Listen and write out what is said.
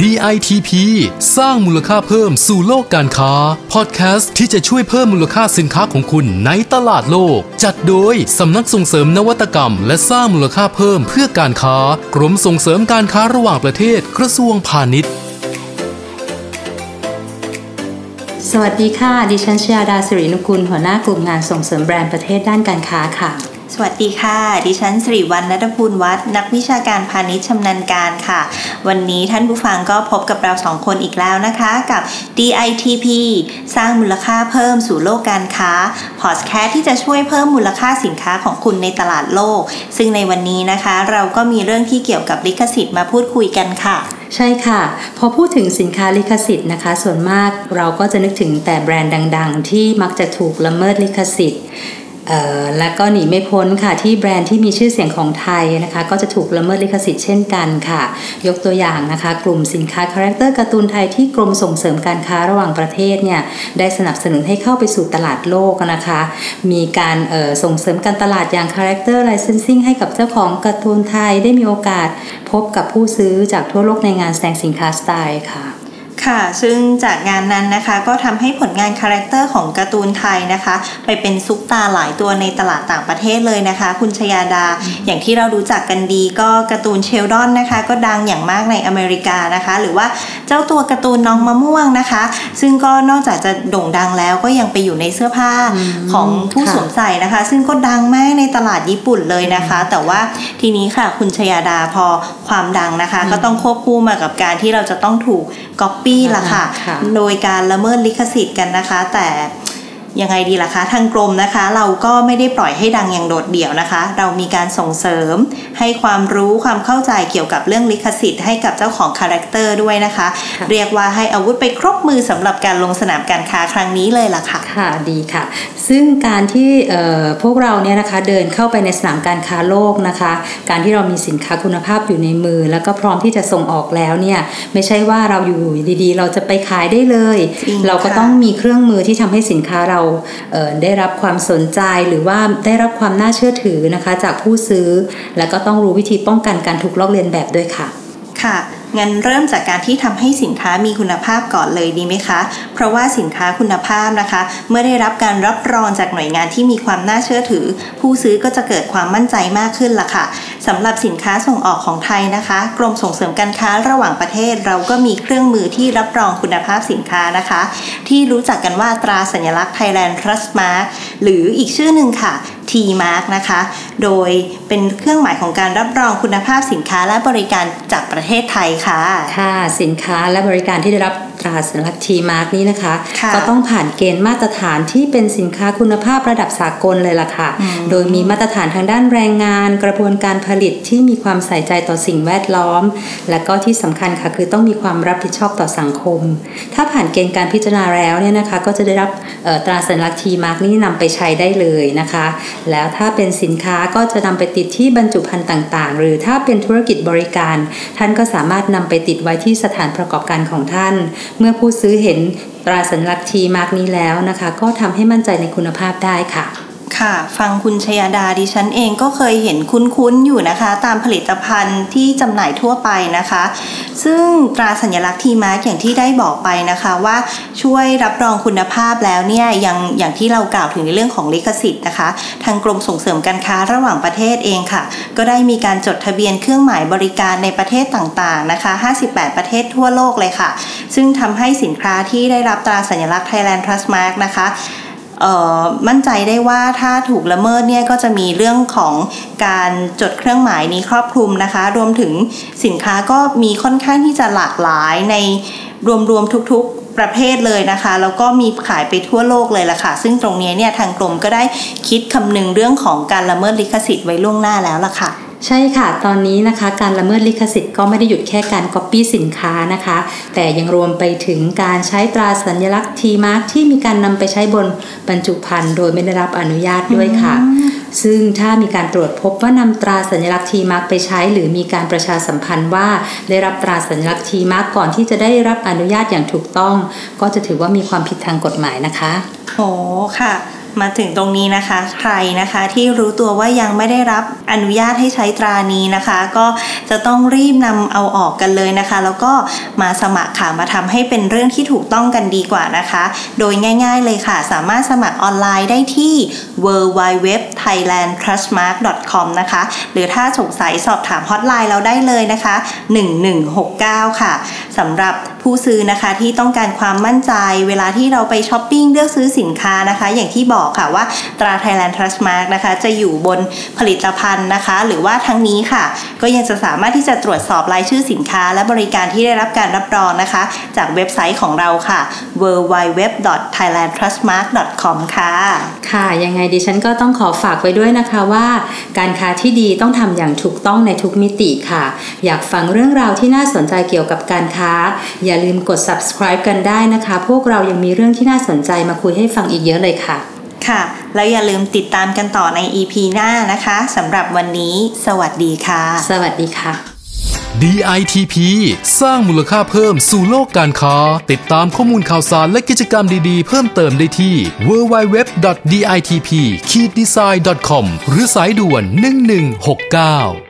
DITP สร้างมูลค่าเพิ่มสู่โลกการค้า พอดแคสต์ที่จะช่วยเพิ่มมูลค่าสินค้าของคุณในตลาดโลก จัดโดย สำนักส่งเสริมนวัตกรรม และสร้างมูลค่าเพิ่มเพื่อการค้า กรมส่งเสริมการค้าระหว่างประเทศกระทรวงพาณิชย์ สวัสดีค่ะ ดิฉันชยาดาสิรินุกุลหัวหน้ากลุ่มงานส่งเสริมแบรนด์ประเทศด้านการค้าค่ะ สวัสดีค่ะ ดิฉันสิริวัณนัทพูลวัฒน์นักวิชาการพาณิชย์ชำนาญการค่ะ วันนี้ท่านผู้ฟังก็พบกับเราสองคนอีกแล้วนะคะ กับ DITP สร้างมูลค่าเพิ่มสู่โลกการค้า พอดแคสที่จะช่วยเพิ่มมูลค่าสินค้าของคุณในตลาดโลก ซึ่งในวันนี้นะคะ เราก็มีเรื่องที่เกี่ยวกับลิขสิทธิ์มาพูดคุยกันค่ะใช่ค่ะ พอพูดถึงสินค้าลิขสิทธิ์นะคะ ส่วนมากเราก็จะนึกถึงแต่แบรนด์ดัง ๆ ที่มักจะถูกละเมิดลิขสิทธิ์ และก็หนีไม่พ้นค่ะที่แบรนด์ที่มีชื่อเสียงของไทยนะคะ ก็จะถูกละเมิดลิขสิทธิ์เช่นกันค่ะ ยกตัวอย่างนะคะ กลุ่มสินค้า character การ์ตูนไทยที่กรมส่งเสริมการค้าระหว่างประเทศเนี่ยได้สนับสนุนให้เข้าไปสู่ตลาดโลกนะคะ มีการส่งเสริมการตลาดอย่าง character licensing ให้กับเจ้าของการ์ตูนไทยได้มีโอกาสพบกับผู้ซื้อจากทั่วโลกในงานแสดงสินค้าสไตล์ค่ะ ค่ะ ซึ่งจากงานนั้นนะคะก็ทำให้ผลงาน character ของการ์ตูนไทยนะคะ ไปเป็นซุปตาร์หลายตัวในตลาดต่างประเทศเลยนะคะ คุณชยาดา อย่างที่เรารู้จักกันดีก็การ์ตูน Shelldon นะคะ ก็ดังอย่างมากในอเมริกานะคะ หรือว่าเจ้าตัวการ์ตูนน้องมะม่วงนะคะ ซึ่งก็นอกจากจะโด่งดังแล้วก็ยังไปอยู่ในเสื้อผ้าของผู้สวมใส่นะคะ ซึ่งก็ดังมากในตลาดญี่ปุ่นเลยนะคะ แต่ว่าทีนี้ค่ะคุณชยาดาพอความดังนะคะ ก็ต้องควบคู่มากับการที่เราจะต้องถูกก๊อปปี้ละค่ะ โดยการละเมิดลิขสิทธิ์กันนะคะ แต่ ยังไงดีล่ะคะ ทางกรมนะคะ เราก็ไม่ได้ปล่อยให้ดังอย่างโดดเดี่ยวนะคะ เรามีการส่งเสริม ให้ความรู้ความเข้าใจเกี่ยวกับเรื่องลิขสิทธิ์ให้กับเจ้าของ character ด้วยนะคะ เรียกว่าให้อาวุธไปครบมือสำหรับการลงสนามการค้าครั้งนี้เลยล่ะค่ะ ค่ะดีค่ะ ซึ่งการที่พวกเราเนี่ยนะคะเดินเข้าไปในสนามการค้าโลกนะคะ การที่เรามีสินค้าคุณภาพอยู่ในมือ แล้วก็พร้อมที่จะส่งออกแล้วเนี่ยไม่ใช่ว่าเราอยู่ดีๆ เราจะไปขายได้เลย เราก็ต้องมีเครื่องมือที่ทำให้สินค้าเราได้รับความสนใจหรือว่าได้รับความน่าเชื่อถือนะคะ จากผู้ซื้อ แล้วก็ต้องรู้วิธีป้องกันการถูกลอกเลียนแบบด้วยค่ะ ค่ะงั้นเริ่มจากการที่ทำให้สินค้ามีคุณภาพก่อนเลยดีไหมคะ เพราะว่าสินค้าคุณภาพนะคะ เมื่อได้รับการรับรองจากหน่วยงานที่มีความน่าเชื่อถือ ผู้ซื้อก็จะเกิดความมั่นใจมากขึ้นละค่ะ สำหรับสินค้าส่งออกของไทยนะคะ กรมส่งเสริมการค้าระหว่างประเทศเราก็มีเครื่องมือที่รับรองคุณภาพสินค้านะคะ ที่รู้จักกันว่าตราสัญลักษณ์ Thailand Trust Mark หรืออีกชื่อหนึ่งค่ะ T Mark นะคะ โดยเป็นเครื่องหมายของการรับรองคุณภาพสินค้าและบริการจากประเทศไทยค่ะ ค่ะ สินค้าและบริการที่ได้รับตราสัญลักษณ์ทีมาร์กนี้นะคะคะ ก็ต้องผ่านเกณฑ์มาตรฐานที่เป็นสินค้าคุณภาพระดับสากลเลยล่ะค่ะ โดยมีมาตรฐานทางด้านแรงงาน กระบวนการผลิตที่มีความใส่ใจต่อสิ่งแวดล้อม และก็ที่สำคัญค่ะคือต้องมีความรับผิดชอบต่อสังคม ถ้าผ่านเกณฑ์การพิจารณาแล้วเนี่ยนะคะ ก็จะได้รับตราสัญลักษณ์ T Mark นี้นำไปใช้ได้เลยนะคะ แล้วถ้าเป็นสินค้าก็จะนำไปติดที่บรรจุภัณฑ์ต่างๆ หรือถ้าเป็นธุรกิจบริการ ท่านก็สามารถนำไปติดไว้ที่สถานประกอบการของท่านเมื่อผู้ซื้อเห็นตราสัญลักษณ์ทีมาร์กนี้แล้วนะคะ ก็ทำให้มั่นใจในคุณภาพได้ค่ะ ค่ะ ฟังคุณชยาดาดิฉันเองก็เคยเห็นคุ้นๆอยู่นะคะ ตามผลิตภัณฑ์ที่จำหน่ายทั่วไปนะคะ ซึ่งตราสัญลักษณ์ทีมาร์กอย่างที่ได้บอกไปนะคะว่าช่วยรับรองคุณภาพแล้วเนี่ยยังอย่างที่เรากล่าวถึงในเรื่องของลิขสิทธิ์นะคะ ทางกรมส่งเสริมการค้าระหว่างประเทศเองค่ะ ก็ได้มีการจดทะเบียนเครื่องหมายบริการในประเทศต่างๆนะคะ 58 ประเทศทั่วโลกเลยค่ะ ซึ่งทำให้สินค้าที่ได้รับตราสัญลักษณ์ Thailand Trust Mark นะคะ มั่นใจได้ว่าถ้าถูกละเมิดเนี่ยก็จะมีเรื่องของการจดเครื่องหมายนี้ครอบคลุมนะคะ รวมถึงสินค้าก็มีค่อนข้างที่จะหลากหลายในรวมๆทุกๆประเภทเลยนะคะแล้วก็มีขายไปทั่วโลกเลยล่ะค่ะ ซึ่งตรงนี้เนี่ยทางกรมก็ได้คิดคำนึงเรื่องของการละเมิดลิขสิทธิ์ไว้ล่วงหน้าแล้วล่ะค่ะ ใช่ค่ะ ตอนนี้นะคะการละเมิดลิขสิทธิ์ก็ไม่ได้หยุดแค่การก๊อปปี้สินค้านะคะ แต่ยังรวมไปถึงการใช้ตราสัญลักษณ์ T Mark ที่มีการนำไปใช้บนบรรจุภัณฑ์โดยไม่ได้รับอนุญาตด้วยค่ะ ซึ่งถ้ามีการตรวจพบว่านำตราสัญลักษณ์ทีมาร์กไปใช้ หรือมีการประชาสัมพันธ์ว่า ได้รับตราสัญลักษณ์ทีมาร์กก่อนที่จะได้รับอนุญาตอย่างถูกต้อง ก็จะถือว่ามีความผิดทางกฎหมายนะคะโอ้ค่ะ มาถึงตรงนี้นะคะ ใครนะคะที่รู้ตัวว่ายังไม่ได้รับอนุญาตให้ใช้ตรานี้นะคะ ก็จะต้องรีบนำเอาออกกันเลยนะคะ แล้วก็มาสมัครค่ะมาทำให้เป็นเรื่องที่ถูกต้องกันดีกว่านะคะ โดยง่ายๆเลยค่ะ สามารถสมัครออนไลน์ได้ที่ w w w t h a i l a n d t r u s t m a r k c o m นะคะ หรือถ้าสงสัยสอบถามฮอตไลน์เราได้เลยนะคะ 1169 ค่ะ สำหรับผู้ซื้อนะคะที่ต้องการความมั่นใจ เวลาที่เราไปช้อปปิ้งเลือกซื้อสินค้านะคะ อย่างที่บอกค่ะว่าตรา Thailand Trust Mark นะคะ จะอยู่บนผลิตภัณฑ์นะคะ หรือว่าทั้งนี้ค่ะ ก็ยังจะสามารถที่จะตรวจสอบรายชื่อสินค้า และบริการที่ได้รับการรับรองนะคะ จากเว็บไซต์ของเราค่ะ www.thailandtrustmark.com ค่ะ ค่ะ ยังไงดิฉันก็ต้องขอฝากไว้ด้วยนะคะว่าการค้าที่ดีต้องทำอย่างถูกต้องในทุกมิติค่ะ อยากฟังเรื่องราวที่น่าสนใจเกี่ยวกับการค้าอย่าลืมกด subscribe กันได้นะคะ พวกเรายังมีเรื่องที่น่าสนใจมาคุยให้ฟังอีกเยอะเลยค่ะ ค่ะ แล้วอย่าลืมติดตามกันต่อใน EP หน้านะคะสำหรับวันนี้ สวัสดีค่ะ สวัสดีค่ะ DITP สร้างมูลค่าเพิ่มสู่โลกการค้า ติดตามข้อมูลข่าวสารและกิจกรรมดีๆ เพิ่มเติมได้ที่ www.ditp-design.com หรือสายด่วน 1169